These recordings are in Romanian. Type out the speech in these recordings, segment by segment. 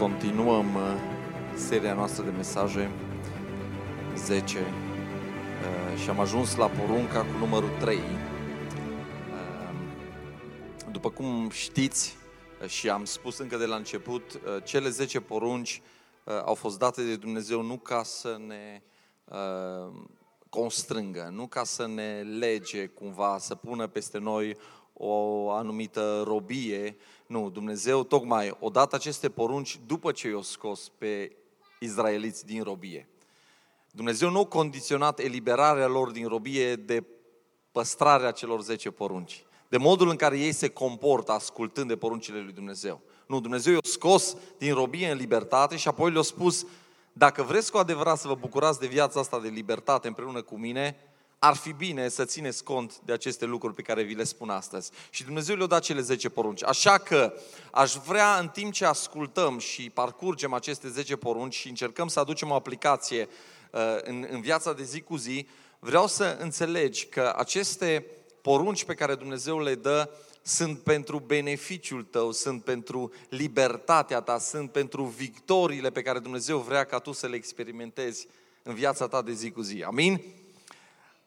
continuăm uh, seria noastră de mesaje 10 uh, și am ajuns la porunca cu numărul 3. Uh, după cum știți și am spus încă de la început, cele 10 porunci au fost date de Dumnezeu nu ca să ne constrângă, nu ca să ne lege cumva, să pună peste noi o anumită robie. Nu, Dumnezeu tocmai odată aceste porunci după ce i-a scos pe izraeliți din robie. Dumnezeu nu a condiționat eliberarea lor din robie de păstrarea celor 10 porunci. De modul în care ei se comportă ascultând de poruncile lui Dumnezeu. Nu, Dumnezeu i-a scos din robie în libertate și apoi le-a spus, dacă vreți cu adevărat să vă bucurați de viața asta de libertate împreună cu mine, ar fi bine să țineți cont de aceste lucruri pe care vi le spun astăzi. Și Dumnezeu le-a dat cele 10 porunci. Așa că aș vrea în timp ce ascultăm și parcurgem aceste 10 porunci și încercăm să aducem o aplicație uh, în, în viața de zi cu zi, vreau să înțelegi că aceste porunci pe care Dumnezeu le dă sunt pentru beneficiul tău, sunt pentru libertatea ta, sunt pentru victoriile pe care Dumnezeu vrea ca tu să le experimentezi în viața ta de zi cu zi. Amin?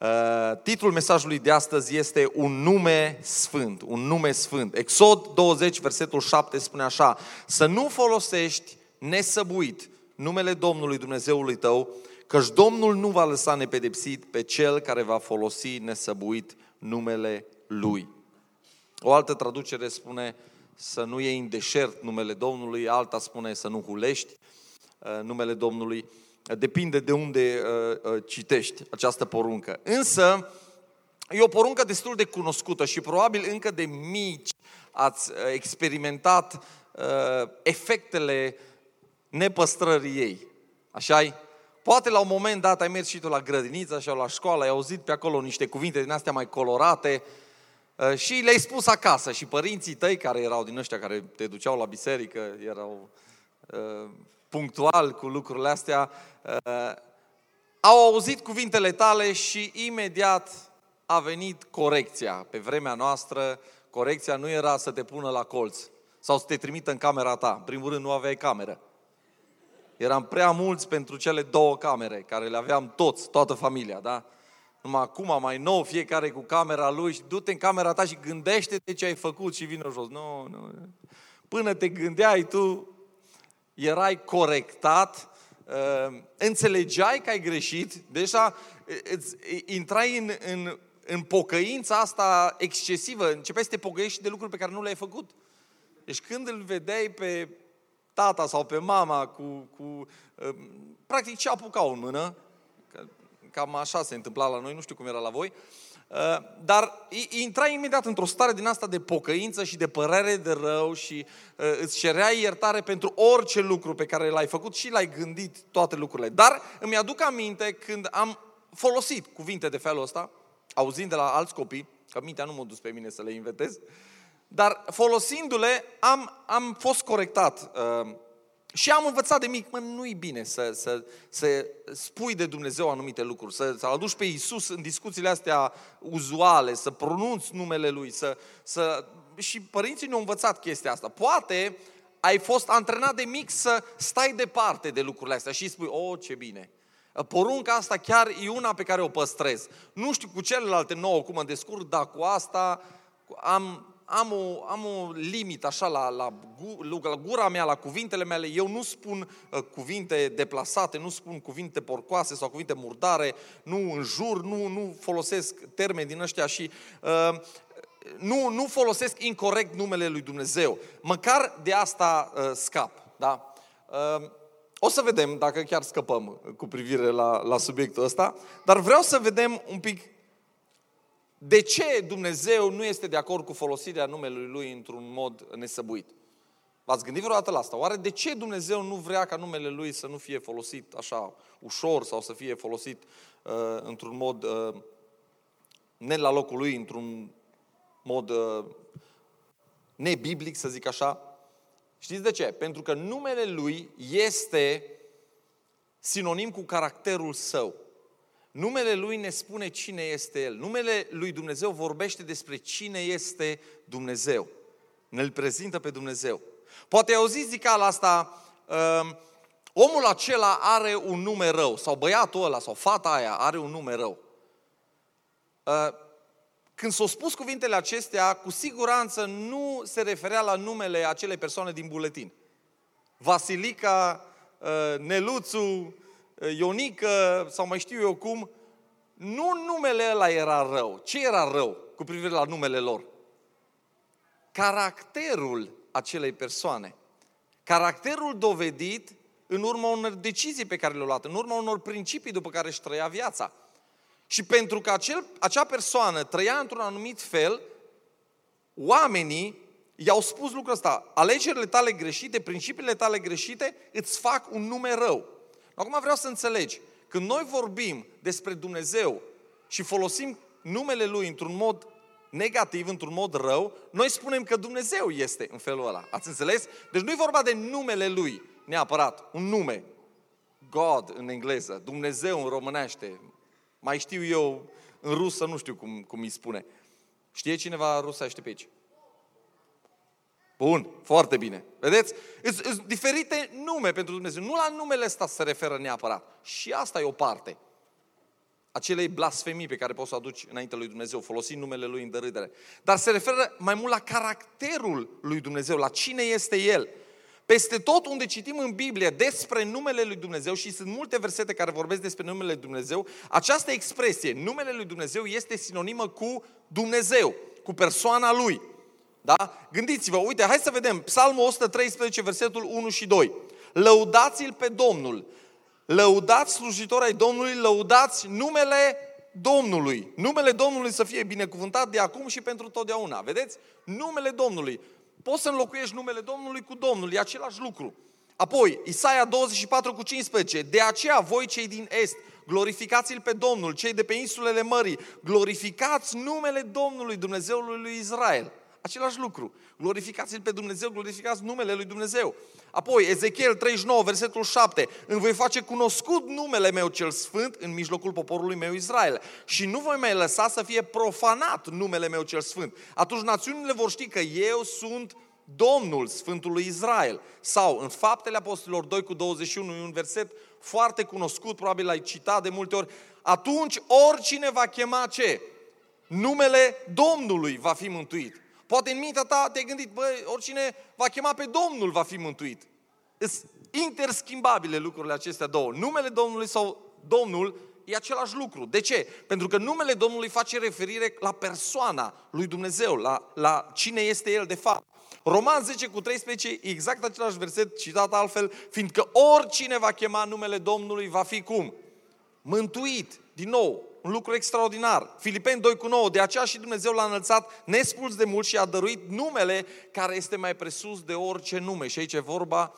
Uh, titlul mesajului de astăzi este Un nume sfânt, un nume sfânt. Exod 20, versetul 7 spune așa, să nu folosești nesăbuit numele Domnului Dumnezeului tău, căci Domnul nu va lăsa nepedepsit pe cel care va folosi nesăbuit numele Lui. O altă traducere spune să nu iei în deșert numele Domnului, alta spune să nu hulești uh, numele Domnului depinde de unde uh, uh, citești această poruncă. Însă, e o poruncă destul de cunoscută și probabil încă de mici ați uh, experimentat uh, efectele nepăstrării ei. așa -i? Poate la un moment dat ai mers și tu la grădiniță sau la școală, ai auzit pe acolo niște cuvinte din astea mai colorate uh, și le-ai spus acasă și părinții tăi care erau din ăștia care te duceau la biserică, erau uh, punctual cu lucrurile astea, uh, au auzit cuvintele tale și imediat a venit corecția. Pe vremea noastră, corecția nu era să te pună la colț sau să te trimită în camera ta. În primul rând, nu aveai cameră. Eram prea mulți pentru cele două camere, care le aveam toți, toată familia, da? Numai acum, mai nou, fiecare cu camera lui și du-te în camera ta și gândește-te ce ai făcut și vină jos. Nu, nu. Până te gândeai tu, erai corectat, uh, înțelegeai că ai greșit, deja îți intrai în, în, în pocăința asta excesivă, începeai să te pocăiești de lucruri pe care nu le-ai făcut. Deci când îl vedeai pe tata sau pe mama cu, cu uh, practic ce apucau în mână, cam așa se întâmpla la noi, nu știu cum era la voi, Uh, dar intrai imediat într-o stare din asta de pocăință și de părere de rău și uh, îți cereai iertare pentru orice lucru pe care l-ai făcut și l-ai gândit toate lucrurile. Dar îmi aduc aminte când am folosit cuvinte de felul ăsta, auzind de la alți copii, că mintea nu m-a dus pe mine să le inventez, dar folosindu-le am, am fost corectat. Uh, și am învățat de mic, mă, nu-i bine să, să, să spui de Dumnezeu anumite lucruri, să, să aduci pe Iisus în discuțiile astea uzuale, să pronunți numele Lui, să, să... și părinții ne-au învățat chestia asta. Poate ai fost antrenat de mic să stai departe de lucrurile astea și spui, oh, ce bine, Porunca asta chiar e una pe care o păstrez. Nu știu cu celelalte nouă cum mă descurc, dar cu asta am, am o, am o limită așa la, la, la gura mea, la cuvintele mele. Eu nu spun uh, cuvinte deplasate, nu spun cuvinte porcoase sau cuvinte murdare, nu înjur, nu, nu folosesc termeni din ăștia și uh, nu, nu folosesc incorrect numele lui Dumnezeu. Măcar de asta uh, scap. Da? Uh, o să vedem dacă chiar scăpăm cu privire la, la subiectul ăsta, dar vreau să vedem un pic de ce Dumnezeu nu este de acord cu folosirea numelui Lui într-un mod nesăbuit? V-ați gândit vreodată la asta? Oare de ce Dumnezeu nu vrea ca numele Lui să nu fie folosit așa ușor sau să fie folosit uh, într-un mod uh, ne la locul Lui, într-un mod uh, nebiblic, să zic așa? Știți de ce? Pentru că numele Lui este sinonim cu caracterul Său. Numele Lui ne spune cine este El. Numele Lui Dumnezeu vorbește despre cine este Dumnezeu. Ne-L prezintă pe Dumnezeu. Poate ai auzit zicala asta, uh, omul acela are un nume rău, sau băiatul ăla, sau fata aia are un nume rău. Uh, când s-au spus cuvintele acestea, cu siguranță nu se referea la numele acelei persoane din buletin. Vasilica, uh, Neluțu, uh, Ionică sau mai știu eu cum, nu numele ăla era rău. Ce era rău cu privire la numele lor? Caracterul acelei persoane. Caracterul dovedit în urma unor decizii pe care le-au luat, în urma unor principii după care își trăia viața. Și pentru că acel, acea persoană trăia într-un anumit fel, oamenii i-au spus lucrul ăsta, alegerile tale greșite, principiile tale greșite îți fac un nume rău. Acum vreau să înțelegi, când noi vorbim despre Dumnezeu și folosim numele Lui într-un mod negativ, într-un mod rău, noi spunem că Dumnezeu este în felul ăla. Ați înțeles? Deci nu e vorba de numele Lui neapărat, un nume. God în engleză, Dumnezeu în românește, mai știu eu în rusă, nu știu cum, cum îi spune. Știe cineva rusește pe aici? Bun, foarte bine. Vedeți? Sunt diferite nume pentru Dumnezeu. Nu la numele ăsta se referă neapărat. Și asta e o parte. Acelei blasfemii pe care poți să o aduci înainte lui Dumnezeu, folosind numele Lui în dărâdere. Dar se referă mai mult la caracterul lui Dumnezeu, la cine este El. Peste tot unde citim în Biblie despre numele lui Dumnezeu și sunt multe versete care vorbesc despre numele lui Dumnezeu, această expresie, numele lui Dumnezeu, este sinonimă cu Dumnezeu, cu persoana lui. Da? Gândiți-vă, uite, hai să vedem, Psalmul 113, versetul 1 și 2. Lăudați-l pe Domnul, lăudați slujitori ai Domnului, lăudați numele Domnului. Numele Domnului să fie binecuvântat de acum și pentru totdeauna. Vedeți? Numele Domnului. Poți să înlocuiești numele Domnului cu Domnul, e același lucru. Apoi, Isaia 24 cu 15, de aceea voi cei din Est, glorificați-L pe Domnul, cei de pe insulele mării, glorificați numele Domnului, Dumnezeului lui Israel. Același lucru. Glorificați-L pe Dumnezeu, glorificați numele lui Dumnezeu. Apoi, Ezechiel 39, versetul 7. Îmi voi face cunoscut numele meu cel sfânt în mijlocul poporului meu Israel. Și nu voi mai lăsa să fie profanat numele meu cel sfânt. Atunci națiunile vor ști că eu sunt Domnul Sfântului Israel. Sau în Faptele Apostolilor 2 cu 21, un verset foarte cunoscut, probabil l-ai citat de multe ori. Atunci oricine va chema ce? Numele Domnului va fi mântuit. Poate în mintea ta te-ai gândit, băi, oricine va chema pe Domnul va fi mântuit. Sunt interschimbabile lucrurile acestea două. Numele Domnului sau Domnul e același lucru. De ce? Pentru că numele Domnului face referire la persoana lui Dumnezeu, la, la cine este El de fapt. Roman 10 cu 13, exact același verset citat altfel, fiindcă oricine va chema numele Domnului va fi cum? Mântuit. Din nou, un lucru extraordinar. Filipeni 2 cu 9, de aceea și Dumnezeu l-a înălțat nespulți de mult și a dăruit numele care este mai presus de orice nume. Și aici e vorba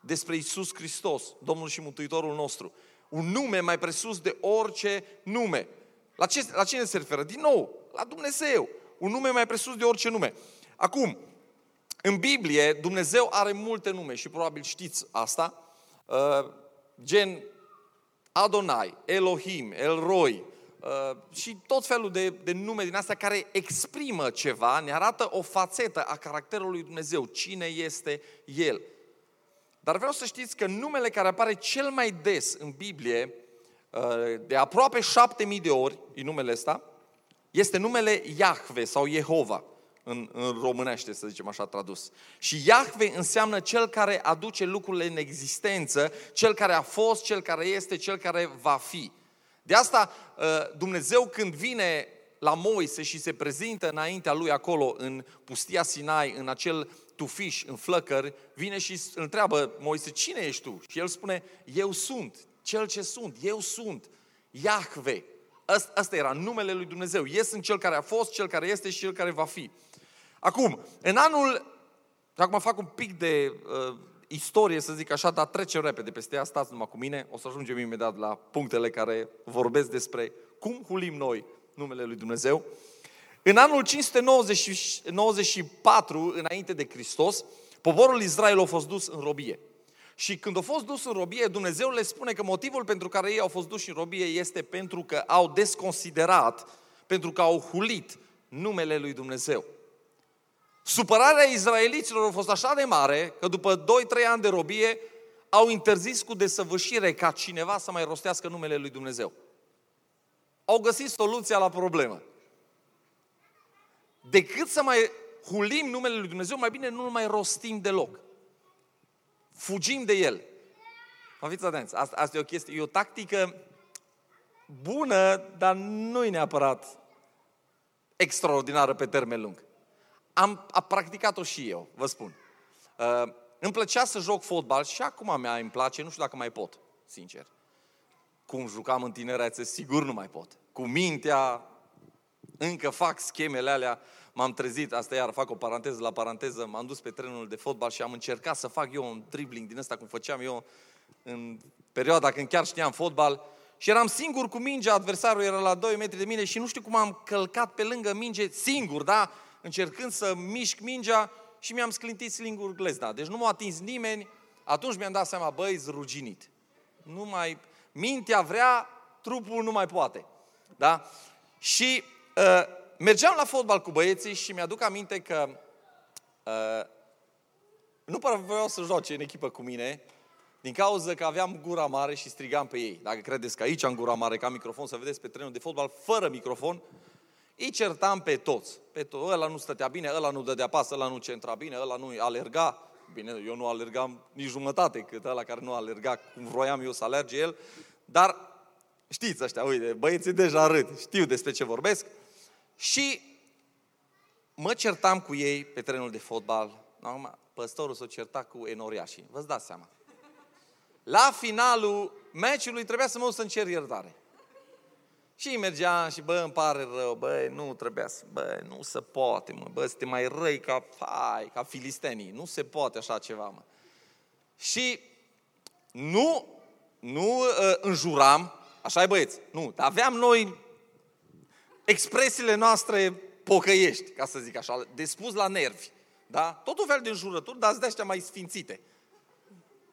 despre Isus Hristos, Domnul și Mântuitorul nostru. Un nume mai presus de orice nume. La, ce, la cine se referă? Din nou, la Dumnezeu. Un nume mai presus de orice nume. Acum, în Biblie, Dumnezeu are multe nume și probabil știți asta, uh, gen Adonai, Elohim, Elroi, Uh, și tot felul de, de nume din astea care exprimă ceva, ne arată o fațetă a caracterului lui Dumnezeu, cine este El. Dar vreau să știți că numele care apare cel mai des în Biblie, uh, de aproape șapte mii de ori, e numele ăsta, este numele Iahve sau Jehova, în, în românește, să zicem așa tradus. Și Iahve înseamnă cel care aduce lucrurile în existență, cel care a fost, cel care este, cel care va fi. De asta uh, Dumnezeu când vine la Moise și se prezintă înaintea lui acolo în pustia Sinai, în acel tufiș, în flăcări, vine și îl întreabă Moise, cine ești tu? Și el spune, eu sunt, cel ce sunt, eu sunt, Iahve. Asta era numele lui Dumnezeu. Eu sunt cel care a fost, cel care este și cel care va fi. Acum, în anul, acum fac un pic de uh, istorie, să zic așa, dar trecem repede peste ea, stați numai cu mine, o să ajungem imediat la punctele care vorbesc despre cum hulim noi numele lui Dumnezeu. În anul 594, înainte de Hristos, poporul Israel a fost dus în robie. Și când a fost dus în robie, Dumnezeu le spune că motivul pentru care ei au fost duși în robie este pentru că au desconsiderat, pentru că au hulit numele lui Dumnezeu. Supărarea izraeliților a fost așa de mare că după 2-3 ani de robie au interzis cu desăvârșire ca cineva să mai rostească numele lui Dumnezeu. Au găsit soluția la problemă. Decât să mai hulim numele lui Dumnezeu, mai bine nu mai rostim deloc. Fugim de el. Mă fiți atenți, asta, asta e o chestie, e o tactică bună, dar nu e neapărat extraordinară pe termen lung. Am, am practicat-o și eu, vă spun. Uh, îmi plăcea să joc fotbal și acum mea îmi place, nu știu dacă mai pot, sincer. Cum jucam în tinerețe, sigur nu mai pot. Cu mintea, încă fac schemele alea, m-am trezit, asta iar fac o paranteză la paranteză, m-am dus pe trenul de fotbal și am încercat să fac eu un dribbling din ăsta cum făceam eu în perioada când chiar știam fotbal și eram singur cu mingea, adversarul era la 2 metri de mine și nu știu cum am călcat pe lângă minge, singur, da? Încercând să mișc mingea și mi-am sclintit singur glezna. Deci nu m-a atins nimeni, atunci mi-am dat seama, băi, ruginit. Nu mai, mintea vrea, trupul nu mai poate. Da? Și uh, mergeam la fotbal cu băieții și mi-aduc aminte că uh, nu prea vreau să joace în echipă cu mine, din cauza că aveam gura mare și strigam pe ei. Dacă credeți că aici am gura mare ca microfon, să vedeți pe trenul de fotbal fără microfon, îi certam pe toți. Pe to- ăla nu stătea bine, ăla nu dădea pas, ăla nu centra bine, ăla nu alerga. Bine, eu nu alergam nici jumătate cât ăla care nu alerga cum vroiam eu să alerge el. Dar știți ăștia, uite, băieții deja râd, știu despre ce vorbesc. Și mă certam cu ei pe trenul de fotbal. Acum, păstorul s-o certa cu enoriașii. Vă dați seama. La finalul meciului trebuia să mă duc să-mi cer iertare. Și mergea și, bă, îmi pare rău, bă, nu trebuia să, bă, nu se poate, mă, bă, te mai răi ca, hai, ca filistenii, nu se poate așa ceva, mă. Și nu, nu uh, înjuram, așa e băieți, nu, dar aveam noi expresiile noastre pocăiești, ca să zic așa, de spus la nervi, da? Tot un fel de înjurături, dar de mai sfințite.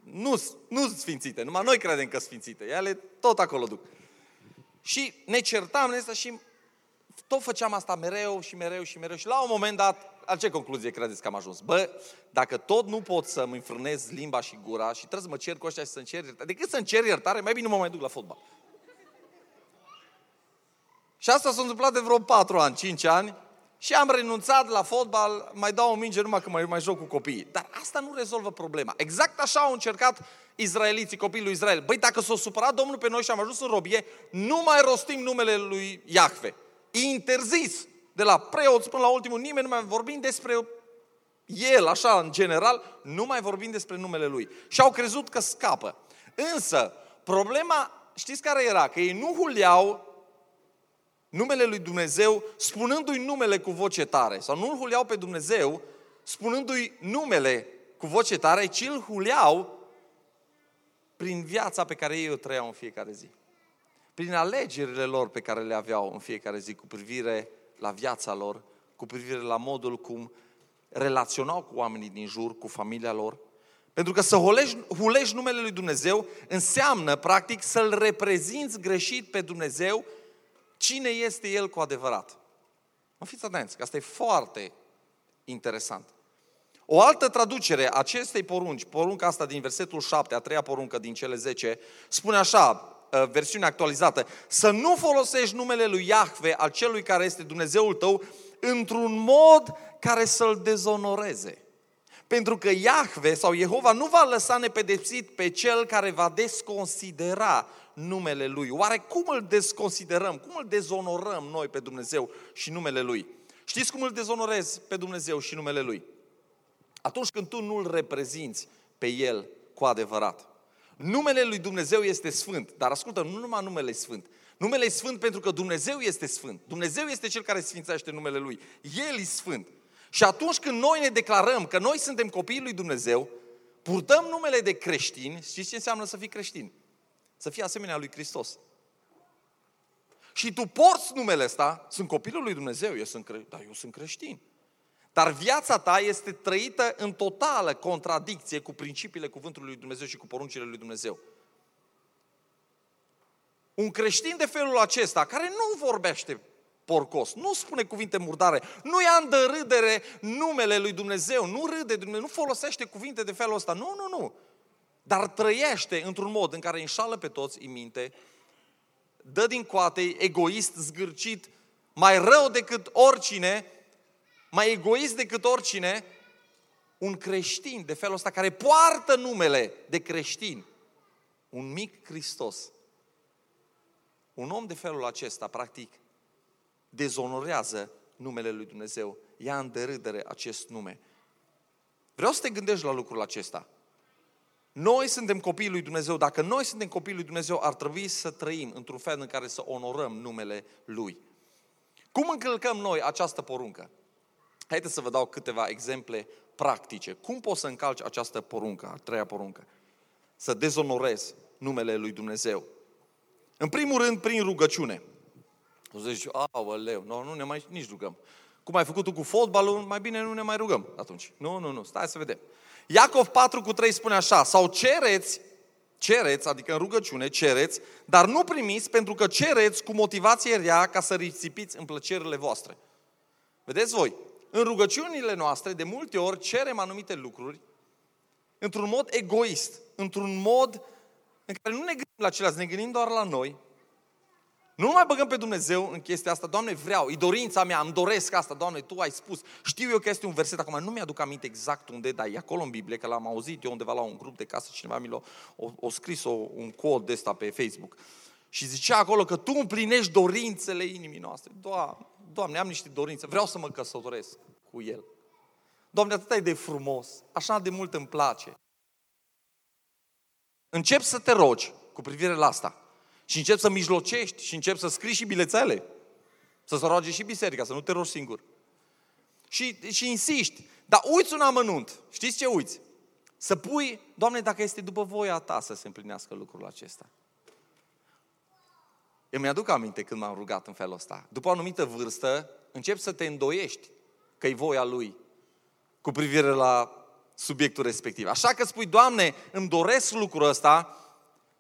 Nu, nu sfințite, numai noi credem că sfințite, ele tot acolo duc. Și ne certam asta și tot făceam asta mereu și mereu și mereu. Și la un moment dat, la ce concluzie credeți că am ajuns? Bă, dacă tot nu pot să-mi înfrânez limba și gura și trebuie să mă cer cu ăștia și să-mi cer iertare, decât să-mi cer iertare, mai bine mă mai duc la fotbal. Și asta s-a întâmplat de vreo patru ani, cinci ani, și am renunțat la fotbal, mai dau o minge numai că mai, mai joc cu copiii. Dar asta nu rezolvă problema. Exact așa au încercat izraeliții, copiii lui Israel. Băi, dacă s-a supărat Domnul pe noi și am ajuns în robie, nu mai rostim numele lui Iahve. Interzis. De la preoți până la ultimul, nimeni nu mai vorbim despre el, așa, în general, nu mai vorbim despre numele lui. Și au crezut că scapă. Însă, problema, știți care era? Că ei nu huleau numele lui Dumnezeu spunându-i numele cu voce tare. Sau nu îl huleau pe Dumnezeu spunându-i numele cu voce tare, ci îl huleau prin viața pe care ei o trăiau în fiecare zi. Prin alegerile lor pe care le aveau în fiecare zi cu privire la viața lor, cu privire la modul cum relaționau cu oamenii din jur, cu familia lor. Pentru că să hulești, hulești numele lui Dumnezeu înseamnă, practic, să-L reprezinți greșit pe Dumnezeu cine este El cu adevărat. Mă fiți atenți, că asta e foarte interesant. O altă traducere a acestei porunci, porunca asta din versetul 7, a treia poruncă din cele 10, spune așa, uh, versiunea actualizată, să nu folosești numele lui Iahve, al celui care este Dumnezeul tău, într-un mod care să-l dezonoreze. Pentru că Iahve sau Jehova nu va lăsa nepedepsit pe cel care va desconsidera numele Lui. Oare cum îl desconsiderăm? Cum îl dezonorăm noi pe Dumnezeu și numele Lui? Știți cum îl dezonorezi pe Dumnezeu și numele Lui? Atunci când tu nu îl reprezinți pe El cu adevărat. Numele Lui Dumnezeu este sfânt, dar ascultă, nu numai numele e sfânt. Numele e sfânt pentru că Dumnezeu este sfânt. Dumnezeu este Cel care sfințește numele Lui. El e sfânt. Și atunci când noi ne declarăm că noi suntem copiii lui Dumnezeu, purtăm numele de creștini, știți ce înseamnă să fii creștin? Să fii asemenea lui Hristos. Și tu porți numele ăsta, sunt copilul lui Dumnezeu, eu sunt, cre... da, eu sunt creștin. Dar viața ta este trăită în totală contradicție cu principiile cuvântului lui Dumnezeu și cu poruncile lui Dumnezeu. Un creștin de felul acesta, care nu vorbește porcos, nu spune cuvinte murdare, nu ia în dărâdere numele lui Dumnezeu, nu râde Dumnezeu, nu folosește cuvinte de felul ăsta. Nu, nu, nu. dar trăiește într-un mod în care înșală pe toți în minte, dă din coate, egoist, zgârcit, mai rău decât oricine, mai egoist decât oricine, un creștin de felul ăsta care poartă numele de creștin, un mic Hristos. Un om de felul acesta, practic, dezonorează numele lui Dumnezeu, ia în derâdere acest nume. Vreau să te gândești la lucrul acesta. Noi suntem copiii lui Dumnezeu. Dacă noi suntem copiii lui Dumnezeu, ar trebui să trăim într-un fel în care să onorăm numele Lui. Cum încălcăm noi această poruncă? Haideți să vă dau câteva exemple practice. Cum poți să încalci această poruncă, a treia poruncă? Să dezonorezi numele lui Dumnezeu. În primul rând, prin rugăciune. O să zici, aoleu, nu, nu ne mai nici rugăm. Cum ai făcut tu cu fotbalul, mai bine nu ne mai rugăm atunci. Nu, nu, nu, stai să vedem. Iacov 4 cu 3 spune așa, sau cereți, cereți, adică în rugăciune, cereți, dar nu primiți pentru că cereți cu motivație rea ca să risipiți în plăcerile voastre. Vedeți voi, în rugăciunile noastre, de multe ori, cerem anumite lucruri într-un mod egoist, într-un mod în care nu ne gândim la ceilalți, ne gândim doar la noi. Nu mai băgăm pe Dumnezeu în chestia asta, Doamne, vreau, e dorința mea, îmi doresc asta, Doamne, Tu ai spus. Știu eu că este un verset, acum nu mi-aduc aminte exact unde, dar e acolo în Biblie, că l-am auzit eu undeva la un grup de casă, cineva mi l-a o, o scris o, un cod de ăsta pe Facebook. Și zicea acolo că Tu împlinești dorințele inimii noastre. Doamne, Doamne, am niște dorințe, vreau să mă căsătoresc cu El. Doamne, atât e de frumos, așa de mult îmi place. Încep să te rogi cu privire la asta. Și încep să mijlocești și încep să scrii și bilețele. Să se roage și biserica, să nu te rogi singur. Și, și insiști. Dar uiți un amănunt. Știți ce uiți? Să pui, Doamne, dacă este după voia Ta să se împlinească lucrul acesta. Eu mi-aduc aminte când m-am rugat în felul ăsta. După o anumită vârstă, încep să te îndoiești că e voia Lui cu privire la subiectul respectiv. Așa că spui, Doamne, îmi doresc lucrul ăsta,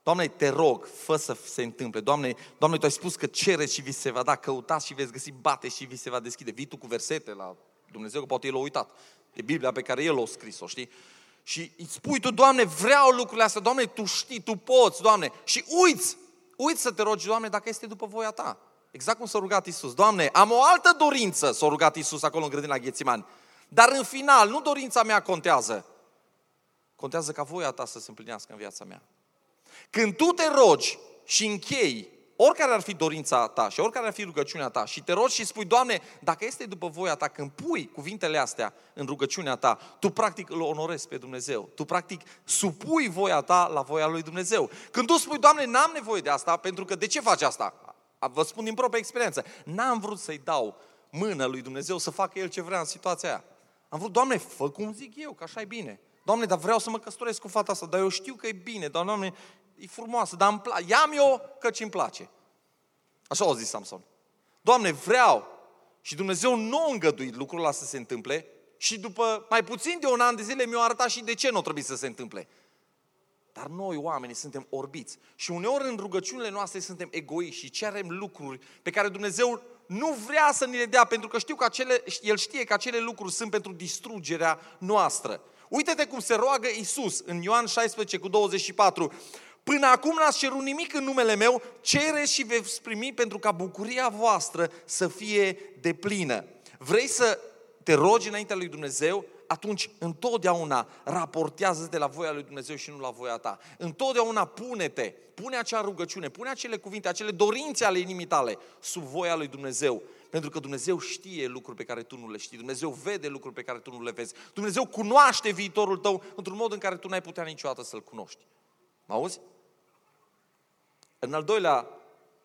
Doamne, te rog, fă să se întâmple. Doamne, Doamne, Tu ai spus că cereți și vi se va da, căutați și veți găsi, bate și vi se va deschide. Vii tu cu versete la Dumnezeu, că poate El a uitat. E Biblia pe care El a scris-o, știi? Și îi spui tu, Doamne, vreau lucrurile astea, Doamne, Tu știi, Tu poți, Doamne. Și uiți, uiți să te rogi, Doamne, dacă este după voia Ta. Exact cum s-a rugat Isus. Doamne, am o altă dorință, s-a rugat Isus acolo în grădina Ghețimani. Dar în final, nu dorința mea contează. Contează ca voia ta să se împlinească în viața mea. Când tu te rogi și închei, oricare ar fi dorința ta și oricare ar fi rugăciunea ta și te rogi și spui, Doamne, dacă este după voia ta, când pui cuvintele astea în rugăciunea ta, tu practic îl onorezi pe Dumnezeu. Tu practic supui voia ta la voia lui Dumnezeu. Când tu spui, Doamne, n-am nevoie de asta, pentru că de ce faci asta? Vă spun din propria experiență. N-am vrut să-i dau mână lui Dumnezeu să facă El ce vrea în situația aia. Am vrut, Doamne, fă cum zic eu, că așa e bine. Doamne, dar vreau să mă căsătoresc cu fata asta, dar eu știu că e bine, dar, Doamne, e frumoasă, dar îmi place. Ia-mi eu căci îmi place. Așa a zis Samson. Doamne, vreau. Și Dumnezeu nu a îngăduit lucrul ăla să se întâmple și după mai puțin de un an de zile mi-a arătat și de ce nu trebuie să se întâmple. Dar noi, oamenii, suntem orbiți. Și uneori în rugăciunile noastre suntem egoiști și cerem lucruri pe care Dumnezeu nu vrea să ni le dea, pentru că știu că acele, El știe că acele lucruri sunt pentru distrugerea noastră. Uite-te cum se roagă Isus în Ioan 16 cu 24. Până acum n-ați cerut nimic în numele meu, cereți și veți primi pentru ca bucuria voastră să fie deplină. Vrei să te rogi înaintea lui Dumnezeu? Atunci întotdeauna raportează-te la voia lui Dumnezeu și nu la voia ta. Întotdeauna pune-te, pune acea rugăciune, pune acele cuvinte, acele dorințe ale inimii tale sub voia lui Dumnezeu. Pentru că Dumnezeu știe lucruri pe care tu nu le știi. Dumnezeu vede lucruri pe care tu nu le vezi. Dumnezeu cunoaște viitorul tău într-un mod în care tu n-ai putea niciodată să-l cunoști. Mă auzi? În al doilea,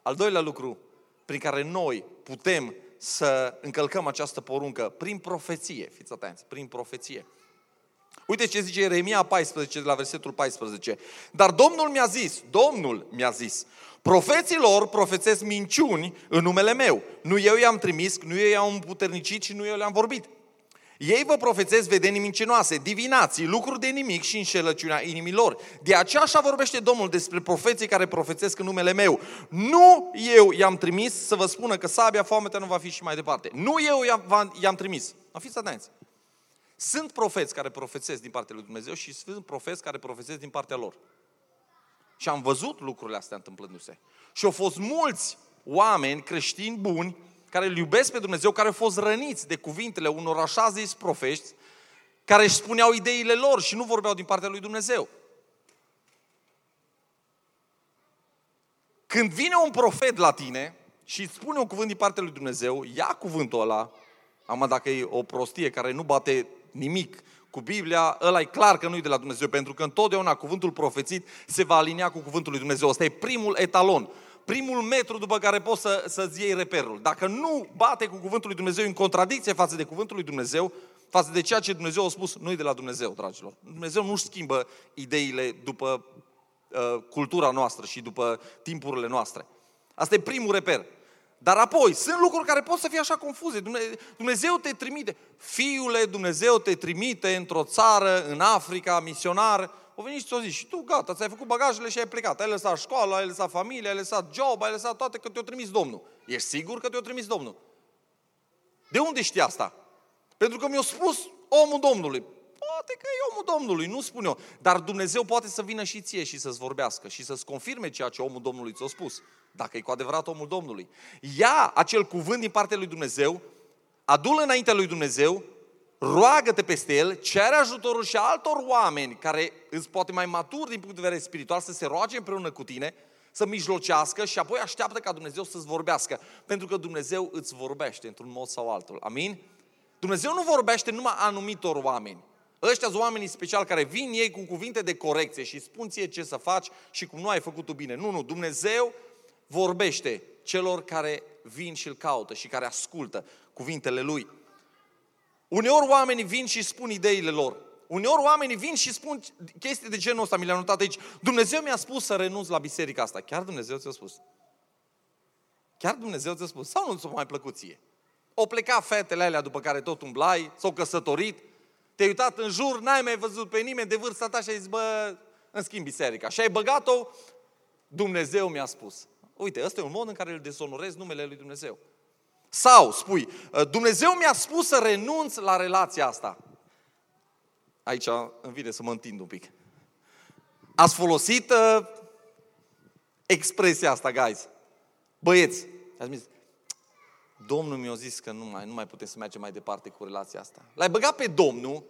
al doilea lucru prin care noi putem să încălcăm această poruncă, prin profeție, fiți atenți, prin profeție. Uite ce zice Ieremia 14, de la versetul 14. Dar Domnul mi-a zis, Domnul mi-a zis, profeților profețesc minciuni în numele meu. Nu eu i-am trimis, nu eu i-am împuternicit și nu eu le-am vorbit. Ei vă profețesc vedenii mincinoase, divinații, lucruri de nimic și înșelăciunea inimilor. De aceea așa vorbește Domnul despre profeții care profețesc în numele meu. Nu eu i-am trimis să vă spună că sabia, foametea nu va fi și mai departe. Nu eu i-am, i-am trimis. Nu fiți atenți. Sunt profeți care profețesc din partea lui Dumnezeu și sunt profeți care profețesc din partea lor. Și am văzut lucrurile astea întâmplându-se. Și au fost mulți oameni creștini buni care îl iubesc pe Dumnezeu, care au fost răniți de cuvintele unor așa zis profești, care își spuneau ideile lor și nu vorbeau din partea lui Dumnezeu. Când vine un profet la tine și îți spune un cuvânt din partea lui Dumnezeu, ia cuvântul ăla, am dacă e o prostie care nu bate nimic cu Biblia, ăla e clar că nu e de la Dumnezeu, pentru că întotdeauna cuvântul profețit se va alinia cu cuvântul lui Dumnezeu. Asta e primul etalon, primul metru după care poți să, să-ți iei reperul. Dacă nu bate cu cuvântul lui Dumnezeu în contradicție față de cuvântul lui Dumnezeu, față de ceea ce Dumnezeu a spus, nu e de la Dumnezeu, dragilor. Dumnezeu nu schimbă ideile după uh, cultura noastră și după timpurile noastre. Asta e primul reper. Dar apoi, sunt lucruri care pot să fie așa confuze. Dumnezeu te trimite. Fiule, Dumnezeu te trimite într-o țară, în Africa, misionar. O venit și ți-o zis, și tu gata, ți-ai făcut bagajele și ai plecat. Ai lăsat școala, ai lăsat familia, ai lăsat job, ai lăsat toate că te-a trimis Domnul. Ești sigur că te-a trimis Domnul? De unde știi asta? Pentru că mi-a spus omul Domnului. Poate că e omul Domnului, nu spun eu. Dar Dumnezeu poate să vină și ție și să-ți vorbească și să-ți confirme ceea ce omul Domnului ți-a spus. Dacă e cu adevărat omul Domnului. Ia acel cuvânt din partea lui Dumnezeu, adu-l înaintea lui Dumnezeu, roagă-te peste el, cere ajutorul și altor oameni care îți poate mai maturi din punct de vedere spiritual să se roage împreună cu tine, să mijlocească și apoi așteaptă ca Dumnezeu să-ți vorbească. Pentru că Dumnezeu îți vorbește într-un mod sau altul. Amin? Dumnezeu nu vorbește numai anumitor oameni. Ăștia sunt oamenii speciali care vin ei cu cuvinte de corecție și spun ție ce să faci și cum nu ai făcut tu bine. Nu, nu, Dumnezeu vorbește celor care vin și îl caută și care ascultă cuvintele lui. Uneori oamenii vin și spun ideile lor. Uneori oamenii vin și spun chestii de genul ăsta, mi le-am notat aici. Dumnezeu mi-a spus să renunț la biserica asta. Chiar Dumnezeu ți-a spus? Chiar Dumnezeu ți-a spus? Sau nu ți-a mai plăcut ție? O pleca fetele alea după care tot umblai, s-au căsătorit, te-ai uitat în jur, n-ai mai văzut pe nimeni de vârsta ta și ai zis, bă, în schimb biserica. Și ai băgat-o, Dumnezeu mi-a spus. Uite, ăsta e un mod în care îl dezonorezi numele lui Dumnezeu. Sau spui, Dumnezeu mi-a spus să renunț la relația asta. Aici îmi vine să mă întind un pic. Ați folosit uh, expresia asta, guys. Băieți, ați zis, Domnul mi-a zis că nu mai, nu mai putem să mergem mai departe cu relația asta. L-ai băgat pe Domnul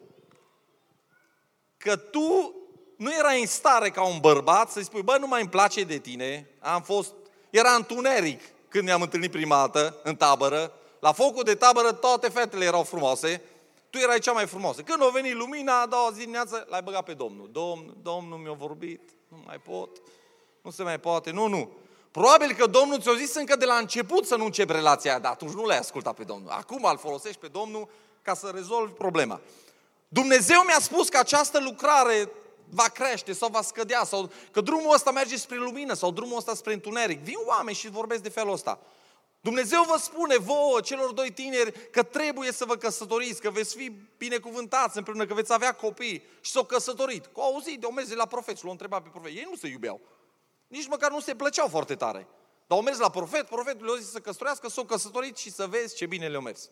că tu nu erai în stare ca un bărbat să-i spui, bă, nu mai îmi place de tine, am fost, era întuneric când ne-am întâlnit prima dată în tabără, la focul de tabără toate fetele erau frumoase, tu erai cea mai frumoasă. Când a venit lumina, a doua zi dimineață, l-ai băgat pe Domnul. Domn, Domnul mi-a vorbit, nu mai pot, nu se mai poate, nu, nu. Probabil că Domnul ți-a zis încă de la început să nu începi relația aia, dar atunci nu l-ai ascultat pe Domnul. Acum îl folosești pe Domnul ca să rezolvi problema. Dumnezeu mi-a spus că această lucrare va crește sau va scădea sau că drumul ăsta merge spre lumină sau drumul ăsta spre întuneric. Vin oameni și vorbesc de felul ăsta. Dumnezeu vă spune vouă, celor doi tineri, că trebuie să vă căsătoriți, că veți fi binecuvântați împreună, că veți avea copii. Și s-au căsătorit. Cu auzit de o meze la profet, l-au întrebat pe profet. Ei nu se iubeau. Nici măcar nu se plăceau foarte tare. Dar au mers la profet, profetul le-a zis să căsătorească, s-au căsătorit și să vezi ce bine le-au mers.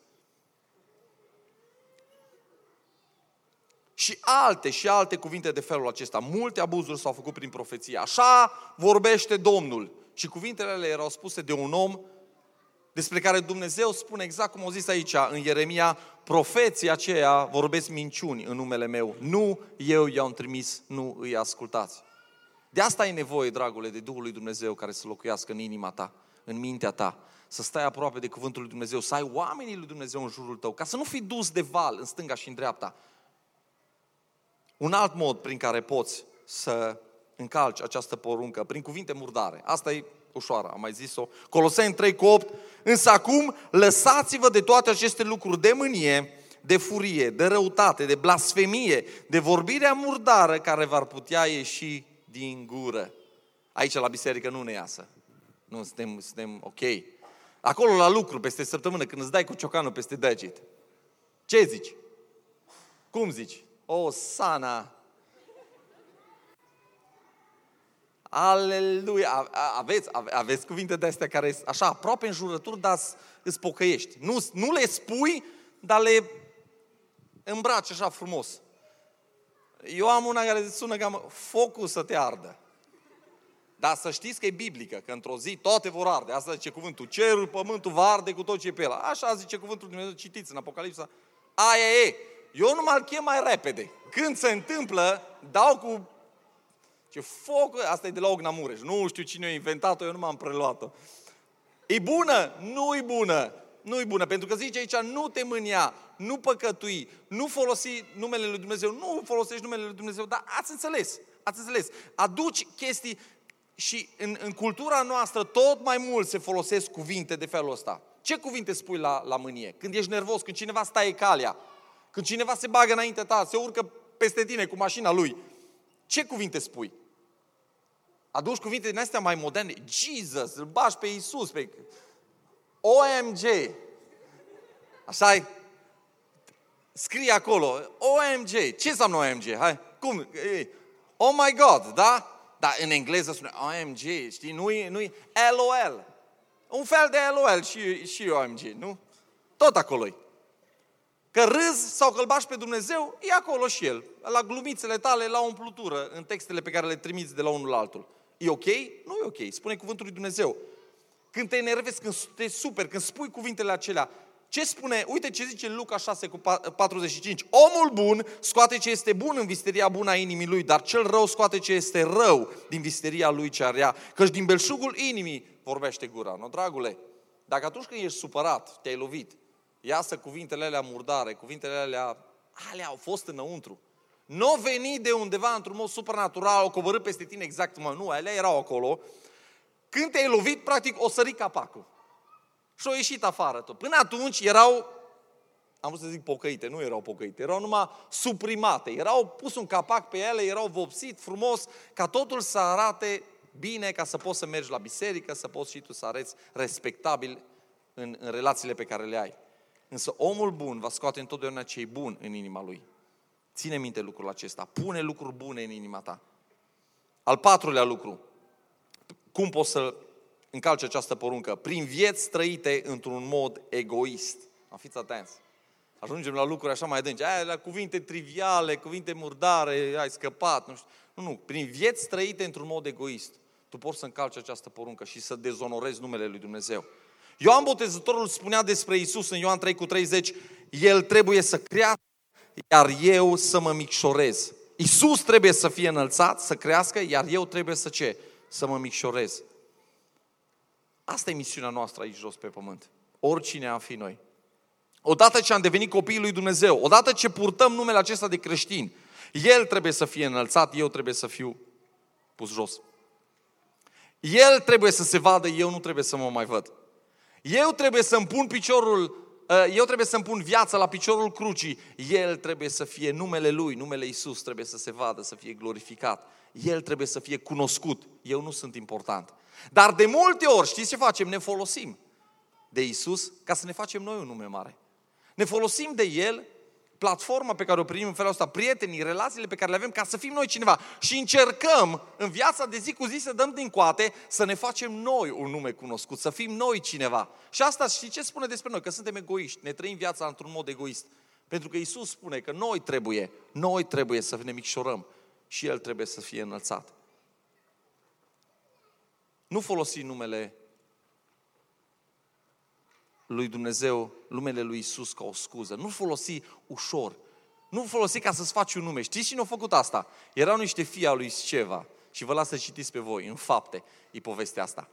Și alte și alte cuvinte de felul acesta. Multe abuzuri s-au făcut prin profeție. Așa vorbește Domnul. Și cuvintele alea erau spuse de un om despre care Dumnezeu spune exact cum au zis aici în Ieremia, profeții aceia vorbesc minciuni în numele meu. Nu eu i-am trimis, nu îi ascultați. De asta ai nevoie, dragule, de Duhul lui Dumnezeu care să locuiască în inima ta, în mintea ta, să stai aproape de cuvântul lui Dumnezeu, să ai oamenii lui Dumnezeu în jurul tău, ca să nu fii dus de val în stânga și în dreapta. Un alt mod prin care poți să încalci această poruncă, prin cuvinte murdare. Asta e ușoară, am mai zis-o. Coloseni 3 cu 8. Însă acum lăsați-vă de toate aceste lucruri de mânie, de furie, de răutate, de blasfemie, de vorbirea murdară care v-ar putea ieși din gură. Aici la biserică nu ne iasă. Nu, suntem, suntem ok. Acolo la lucru, peste săptămână, când îți dai cu ciocanul peste deget. Ce zici? Cum zici? O, sana! Aleluia! Aveți, aveți cuvinte de astea care sunt așa, aproape în jurături, dar îți pocăiești. Nu, nu le spui, dar le îmbraci așa frumos. Eu am una care sună cam focul să te ardă. Dar să știți că e biblică, că într-o zi toate vor arde. Asta zice cuvântul. Cerul, pământul va arde cu tot ce e pe el. Așa zice cuvântul Dumnezeu. Citiți în Apocalipsa. Aia e. Eu nu mă chem mai repede. Când se întâmplă, dau cu... Ce foc, asta e de la Ogna Mureș. Nu știu cine a inventat-o, eu nu m-am preluat-o. E bună? Nu e bună. Nu e bună, pentru că zice aici, nu te mânia, nu păcătui, nu folosi numele Lui Dumnezeu, nu folosești numele Lui Dumnezeu, dar ați înțeles, ați înțeles. Aduci chestii și în, în cultura noastră tot mai mult se folosesc cuvinte de felul ăsta. Ce cuvinte spui la, la mânie? Când ești nervos, când cineva stai calea, când cineva se bagă înainte ta, se urcă peste tine cu mașina lui. Ce cuvinte spui? Aduci cuvinte din astea mai moderne. Jesus, îl bași pe Isus, pe... OMG. așa e? Scrie acolo. OMG. Ce înseamnă OMG? Hai, cum? Oh my God, da? Dar în engleză spune OMG, știi? Nu-i, nu-i LOL. Un fel de LOL și, și OMG, nu? Tot acolo -i. Că râzi sau că pe Dumnezeu, e acolo și El. La glumițele tale, la umplutură, în textele pe care le trimiți de la unul la altul. E ok? Nu e ok. Spune cuvântul lui Dumnezeu. Când te enervezi, când te super, când spui cuvintele acelea, ce spune? Uite ce zice Luca 6 cu 45. Omul bun scoate ce este bun în visteria bună a inimii lui, dar cel rău scoate ce este rău din visteria lui ce rea. Căci din belșugul inimii vorbește gura. Nu, dragule, dacă atunci când ești supărat, te-ai lovit, iasă cuvintele alea murdare, cuvintele alea, alea au fost înăuntru. Nu au venit de undeva într-un mod supernatural, au coborât peste tine exact, mă, nu, alea erau acolo. Când te-ai lovit, practic, o sări capacul. Și au ieșit afară tot. Până atunci erau, am vrut să zic pocăite, nu erau pocăite, erau numai suprimate. Erau pus un capac pe ele, erau vopsit frumos, ca totul să arate bine, ca să poți să mergi la biserică, să poți și tu să arăți respectabil în, în relațiile pe care le ai. Însă omul bun va scoate întotdeauna ce e bun în inima lui. Ține minte lucrul acesta. Pune lucruri bune în inima ta. Al patrulea lucru. Cum poți să încalce această poruncă? Prin vieți trăite într-un mod egoist. Fiți atenți. Ajungem la lucruri așa mai adânci. Aia, la cuvinte triviale, cuvinte murdare, ai scăpat. Nu, știu. nu, nu. Prin vieți trăite într-un mod egoist. Tu poți să încalci această poruncă și să dezonorezi numele lui Dumnezeu. Ioan Botezătorul spunea despre Isus în Ioan 3 cu 30, El trebuie să crească, iar eu să mă micșorez. Isus trebuie să fie înălțat, să crească, iar eu trebuie să ce? Să mă micșorez. Asta e misiunea noastră aici jos pe pământ. Oricine am fi noi. Odată ce am devenit copiii lui Dumnezeu, odată ce purtăm numele acesta de creștin, El trebuie să fie înălțat, eu trebuie să fiu pus jos. El trebuie să se vadă, eu nu trebuie să mă mai văd. Eu trebuie să-mi pun piciorul, ă, eu trebuie să-mi pun viața la piciorul crucii. El trebuie să fie numele Lui, numele Isus trebuie să se vadă, să fie glorificat. El trebuie să fie cunoscut. Eu nu sunt important. Dar de multe ori, știți ce facem? Ne folosim de Isus ca să ne facem noi un nume mare. Ne folosim de El platforma pe care o primim în felul ăsta, prietenii, relațiile pe care le avem, ca să fim noi cineva. Și încercăm în viața de zi cu zi să dăm din coate, să ne facem noi un nume cunoscut, să fim noi cineva. Și asta știi ce spune despre noi? Că suntem egoiști, ne trăim viața într-un mod egoist. Pentru că Isus spune că noi trebuie, noi trebuie să ne micșorăm și El trebuie să fie înălțat. Nu folosi numele lui Dumnezeu, numele lui Isus ca o scuză. Nu folosi ușor. Nu folosi ca să-ți faci un nume. Știți cine a făcut asta? Erau niște fii al lui Sceva. Și vă las să citiți pe voi, în fapte, e povestea asta.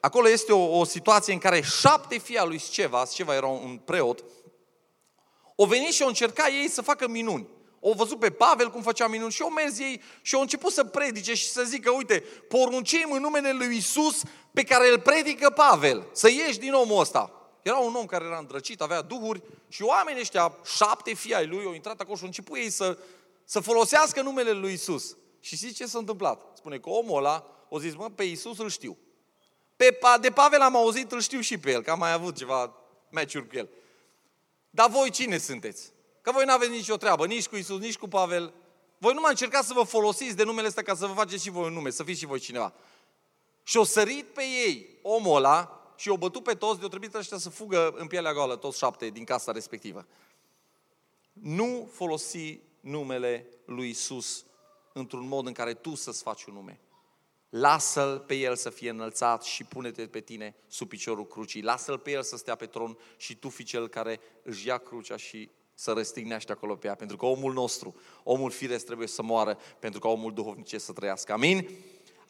Acolo este o, o situație în care șapte fii al lui Sceva, Sceva era un preot, au venit și au încercat ei să facă minuni. Au văzut pe Pavel cum făcea minuni și au mers ei și au început să predice și să zică, uite, poruncim în numele lui Isus pe care îl predică Pavel, să ieși din omul ăsta. Era un om care era îndrăcit, avea duhuri și oamenii ăștia, șapte fii ai lui, au intrat acolo și au început ei să, să folosească numele lui Isus. Și știți ce s-a întâmplat? Spune că omul ăla o zis, mă, pe Isus îl știu. Pe, de Pavel am auzit, îl știu și pe el, că am mai avut ceva meciuri cu el. Dar voi cine sunteți? Că voi nu aveți nicio treabă, nici cu Isus, nici cu Pavel. Voi nu mai încercați să vă folosiți de numele ăsta ca să vă faceți și voi un nume, să fiți și voi cineva. Și o sărit pe ei omul ăla și o bătut pe toți, de-o trebuit ăștia să fugă în pielea goală, toți șapte din casa respectivă. nu folosi numele lui Isus într-un mod în care tu să-ți faci un nume. Lasă-l pe el să fie înălțat și pune-te pe tine sub piciorul crucii. Lasă-l pe el să stea pe tron și tu fi cel care își ia crucea și să răstignește acolo pe ea. Pentru că omul nostru, omul firesc trebuie să moară pentru că omul duhovnice să trăiască. Amin?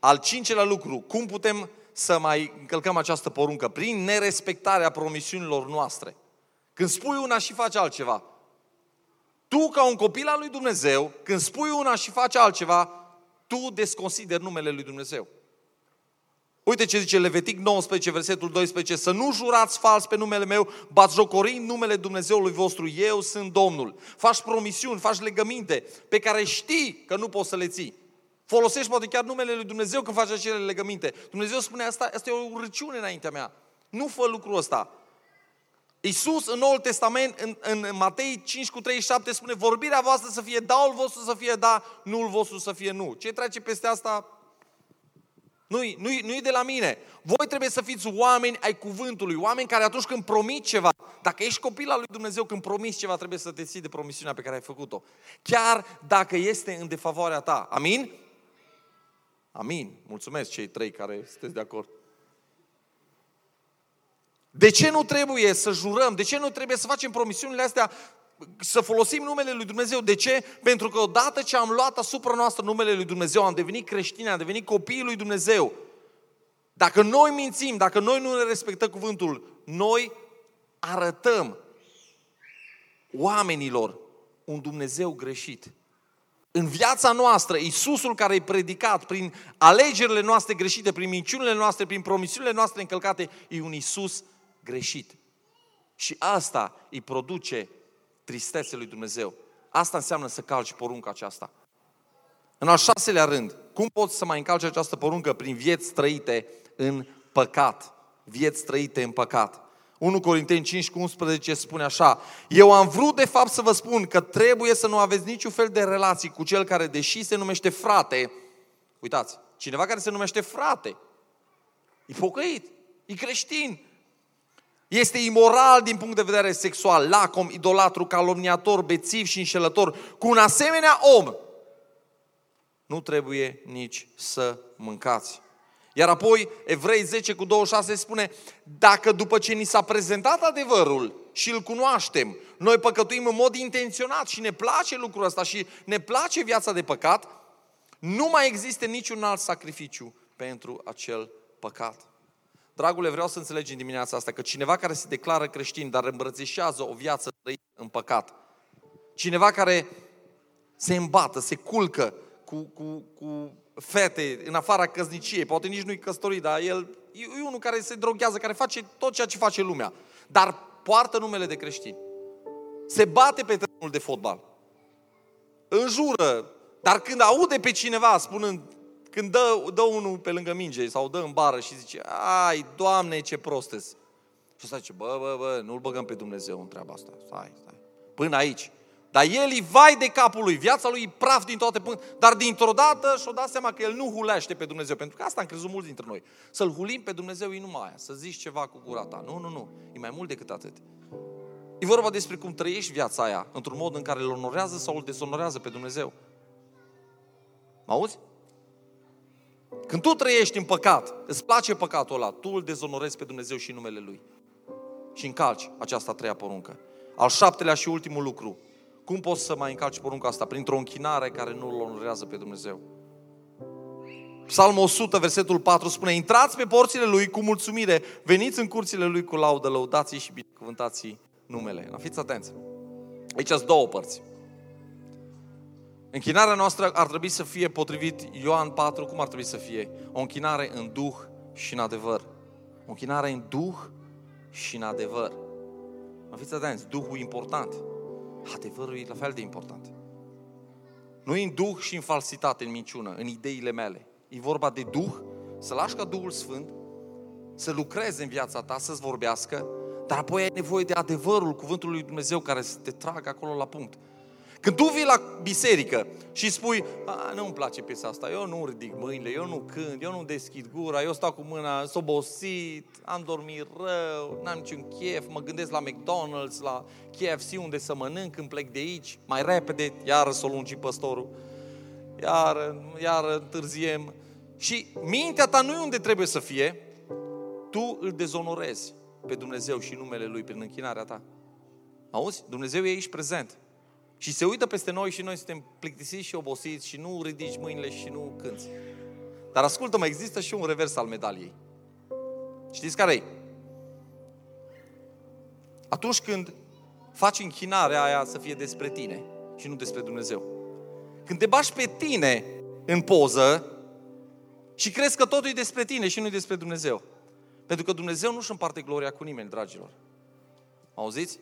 Al cincelea lucru, cum putem să mai încălcăm această poruncă? Prin nerespectarea promisiunilor noastre. Când spui una și faci altceva. Tu, ca un copil al lui Dumnezeu, când spui una și faci altceva, tu desconsideri numele lui Dumnezeu. Uite ce zice Levitic 19, versetul 12, să nu jurați fals pe numele meu, bați jocorind numele Dumnezeului vostru, eu sunt Domnul. Faci promisiuni, faci legăminte pe care știi că nu poți să le ții. Folosești poate chiar numele lui Dumnezeu când faci acele legăminte. Dumnezeu spune asta, asta e o urăciune înaintea mea. Nu fă lucrul ăsta. Iisus în Noul Testament, în, în Matei 5 cu 37 spune vorbirea voastră să fie daul vostru să fie da, nu vostru să fie nu. Ce trece peste asta nu-i, nu-i, nu-i de la mine. Voi trebuie să fiți oameni ai cuvântului, oameni care atunci când promit ceva, dacă ești copil al lui Dumnezeu, când promiți ceva, trebuie să te ții de promisiunea pe care ai făcut-o. Chiar dacă este în defavoarea ta. Amin? Amin. Mulțumesc cei trei care sunteți de acord. De ce nu trebuie să jurăm? De ce nu trebuie să facem promisiunile astea să folosim numele lui Dumnezeu. De ce? Pentru că odată ce am luat asupra noastră numele lui Dumnezeu, am devenit creștini, am devenit copiii lui Dumnezeu. Dacă noi mințim, dacă noi nu ne respectăm cuvântul, noi arătăm oamenilor un Dumnezeu greșit. În viața noastră, Iisusul care e predicat prin alegerile noastre greșite, prin minciunile noastre, prin promisiunile noastre încălcate, e un Iisus greșit. Și asta îi produce tristețe lui Dumnezeu. Asta înseamnă să calci porunca aceasta. În al șaselea rând, cum poți să mai încalci această poruncă prin vieți trăite în păcat? Vieți trăite în păcat. 1 Corinteni 5 cu 11 spune așa, Eu am vrut de fapt să vă spun că trebuie să nu aveți niciun fel de relații cu cel care, deși se numește frate, uitați, cineva care se numește frate, e pocăit, e creștin, este imoral din punct de vedere sexual, lacom, idolatru, calomniator, bețiv și înșelător. Cu un asemenea om nu trebuie nici să mâncați. Iar apoi, Evrei 10 cu 26 spune, dacă după ce ni s-a prezentat adevărul și îl cunoaștem, noi păcătuim în mod intenționat și ne place lucrul ăsta și ne place viața de păcat, nu mai există niciun alt sacrificiu pentru acel păcat. Dragule, vreau să înțelegi în dimineața asta că cineva care se declară creștin, dar îmbrățișează o viață trăită în păcat, cineva care se îmbată, se culcă cu, cu, cu fete în afara căsniciei, poate nici nu-i căsătorit, dar el e unul care se droghează, care face tot ceea ce face lumea, dar poartă numele de creștin. Se bate pe terenul de fotbal. Înjură, dar când aude pe cineva spunând când dă, dă unul pe lângă minge sau dă în bară și zice, ai, Doamne, ce prostesc. Și ăsta zice, bă, bă, bă, nu-l băgăm pe Dumnezeu în treaba asta. Stai, stai. Până aici. Dar el e vai de capul lui, viața lui e praf din toate până. Dar dintr-o dată și-o dat seama că el nu hulește pe Dumnezeu. Pentru că asta am crezut mulți dintre noi. Să-l hulim pe Dumnezeu e numai aia, să zici ceva cu gura ta. Nu, nu, nu. E mai mult decât atât. E vorba despre cum trăiești viața aia, într-un mod în care îl onorează sau îl dezonorează pe Dumnezeu. Mă auzi? Când tu trăiești în păcat, îți place păcatul ăla, tu îl dezonorezi pe Dumnezeu și numele Lui. Și încalci această a treia poruncă. Al șaptelea și ultimul lucru. Cum poți să mai încalci porunca asta? Printr-o închinare care nu îl onorează pe Dumnezeu. Psalmul 100, versetul 4 spune, intrați pe porțile Lui cu mulțumire, veniți în curțile Lui cu laudă, lăudați și binecuvântați numele. Fiți atenți. Aici sunt două părți. Închinarea noastră ar trebui să fie potrivit Ioan 4, cum ar trebui să fie? O închinare în duh și în adevăr. O închinare în duh și în adevăr. Mă fiți atenți, Duhul e important. Adevărul e la fel de important. Nu în duh și în falsitate, în minciună, în ideile mele. E vorba de duh, să lași ca Duhul Sfânt să lucreze în viața ta, să-ți vorbească, dar apoi ai nevoie de adevărul cuvântului lui Dumnezeu care să te tragă acolo la punct Când tu vii la biserică și spui, nu-mi place piesa asta, eu nu ridic mâinile, eu nu cânt, eu nu deschid gura, eu stau cu mâna, s obosit, am dormit rău, n-am niciun chef, mă gândesc la McDonald's, la KFC unde să mănânc când plec de aici, mai repede, iară să o lungi păstorul, iară, iară întârziem. Și mintea ta nu e unde trebuie să fie, tu îl dezonorezi pe Dumnezeu și numele Lui prin închinarea ta. Auzi? Dumnezeu e aici prezent. Și se uită peste noi și noi suntem plictisiți și obosiți și nu ridici mâinile și nu cânți. Dar ascultă mai există și un revers al medaliei. Știți care e? Atunci când faci închinarea aia să fie despre tine și nu despre Dumnezeu. Când te bași pe tine în poză și crezi că totul e despre tine și nu e despre Dumnezeu. Pentru că Dumnezeu nu-și împarte gloria cu nimeni, dragilor. Auziți?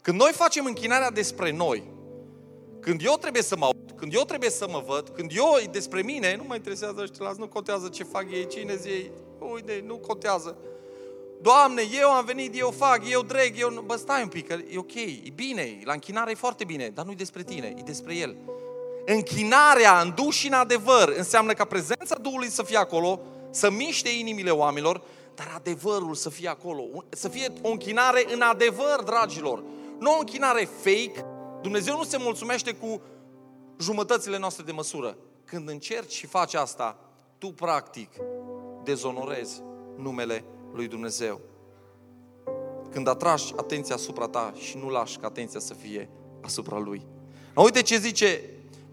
Când noi facem închinarea despre noi, când eu trebuie să mă aud, când eu trebuie să mă văd, când eu e despre mine, nu mă interesează ăștia, nu contează ce fac ei, cine zi ei, uite, nu contează. Doamne, eu am venit, eu fac, eu dreg, eu... Bă, stai un pic, că e ok, e bine, la închinare e foarte bine, dar nu e despre tine, e despre El. Închinarea în duș și în adevăr înseamnă ca prezența Duhului să fie acolo, să miște inimile oamenilor, dar adevărul să fie acolo, să fie o închinare în adevăr, dragilor. Nu o închinare fake, Dumnezeu nu se mulțumește cu jumătățile noastre de măsură. Când încerci și faci asta, tu practic dezonorezi numele lui Dumnezeu. Când atragi atenția asupra ta și nu lași ca atenția să fie asupra lui. Uite ce zice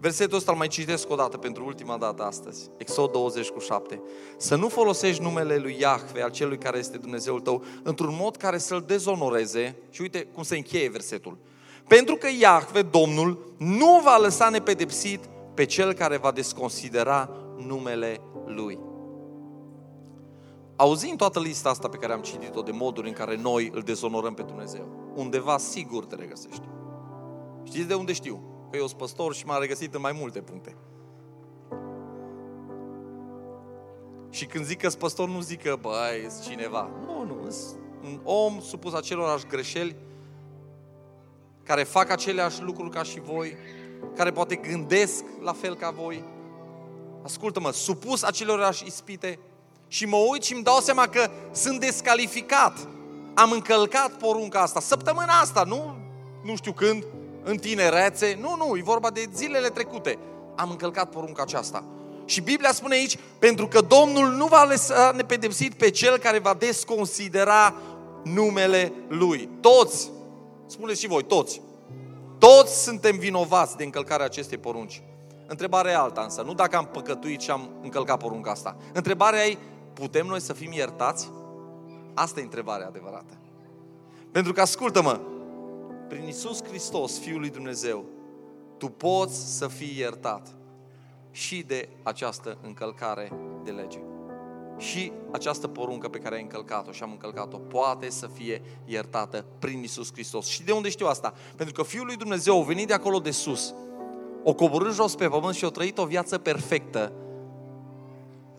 versetul ăsta, îl mai citesc o dată pentru ultima dată astăzi. Exod 20 cu 7. Să nu folosești numele lui Iahve, al celui care este Dumnezeul tău, într-un mod care să-l dezonoreze. Și uite cum se încheie versetul pentru că Iahve, Domnul, nu va lăsa nepedepsit pe cel care va desconsidera numele Lui. Auzind toată lista asta pe care am citit-o de moduri în care noi îl dezonorăm pe Dumnezeu, undeva sigur te regăsești. Știți de unde știu? Că eu sunt păstor și m-am regăsit în mai multe puncte. Și când zic că sunt păstor, nu zic că, băi, cineva. Nu, nu, un om supus acelorași greșeli care fac aceleași lucruri ca și voi, care poate gândesc la fel ca voi. Ascultă-mă, supus acelorași ispite și mă uit și îmi dau seama că sunt descalificat. Am încălcat porunca asta. Săptămâna asta, nu, nu știu când, în tinerețe, nu, nu, e vorba de zilele trecute. Am încălcat porunca aceasta. Și Biblia spune aici, pentru că Domnul nu va lăsa nepedepsit pe cel care va desconsidera numele Lui. Toți Spuneți și voi, toți. Toți suntem vinovați de încălcarea acestei porunci. Întrebarea e alta însă, nu dacă am păcătuit și am încălcat porunca asta. Întrebarea e, putem noi să fim iertați? Asta e întrebarea adevărată. Pentru că, ascultă-mă, prin Isus Hristos, Fiul lui Dumnezeu, tu poți să fii iertat și de această încălcare de lege și această poruncă pe care ai încălcat-o și am încălcat-o poate să fie iertată prin Isus Hristos. Și de unde știu asta? Pentru că Fiul lui Dumnezeu a venit de acolo de sus, o coborât jos pe pământ și a trăit o viață perfectă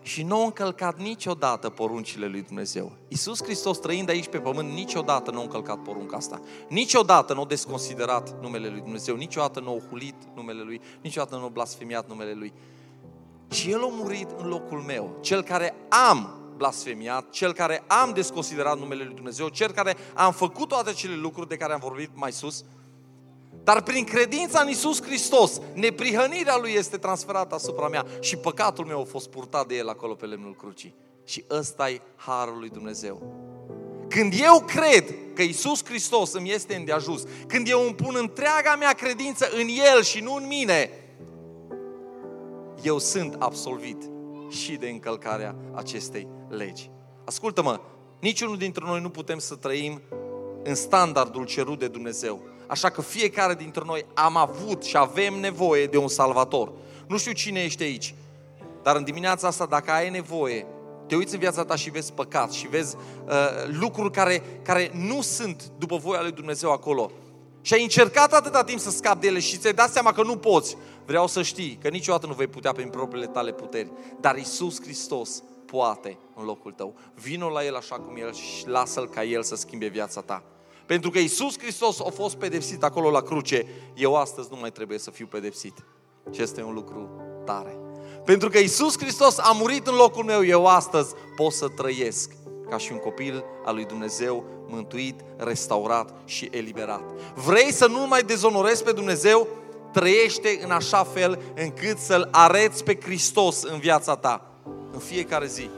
și nu a încălcat niciodată poruncile lui Dumnezeu. Isus Hristos trăind aici pe pământ niciodată nu a încălcat porunca asta. Niciodată nu a desconsiderat numele lui Dumnezeu, niciodată nu a hulit numele lui, niciodată nu a blasfemiat numele lui. Și El a murit în locul meu, cel care am blasfemiat, cel care am desconsiderat numele Lui Dumnezeu, cel care am făcut toate acele lucruri de care am vorbit mai sus, dar prin credința în Isus Hristos, neprihănirea Lui este transferată asupra mea și păcatul meu a fost purtat de El acolo pe lemnul crucii. Și ăsta e harul lui Dumnezeu. Când eu cred că Isus Hristos îmi este îndeajuns, când eu îmi pun întreaga mea credință în El și nu în mine, eu sunt absolvit și de încălcarea acestei legi. Ascultă-mă, niciunul dintre noi nu putem să trăim în standardul cerut de Dumnezeu. Așa că fiecare dintre noi am avut și avem nevoie de un salvator. Nu știu cine ești aici, dar în dimineața asta, dacă ai nevoie, te uiți în viața ta și vezi păcat și vezi uh, lucruri care, care nu sunt după voia lui Dumnezeu acolo. Și ai încercat atâta timp să scapi de ele și ți-ai dat seama că nu poți. Vreau să știi că niciodată nu vei putea prin propriile tale puteri. Dar Isus Hristos poate în locul tău. Vino la El așa cum El și lasă-L ca El să schimbe viața ta. Pentru că Isus Hristos a fost pedepsit acolo la cruce, eu astăzi nu mai trebuie să fiu pedepsit. Și este un lucru tare. Pentru că Isus Hristos a murit în locul meu, eu astăzi pot să trăiesc ca și un copil al lui Dumnezeu, mântuit, restaurat și eliberat. Vrei să nu mai dezonorezi pe Dumnezeu? Trăiește în așa fel încât să-L areți pe Hristos în viața ta, în fiecare zi.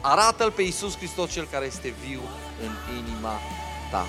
Arată-L pe Isus Hristos, Cel care este viu în inima ta.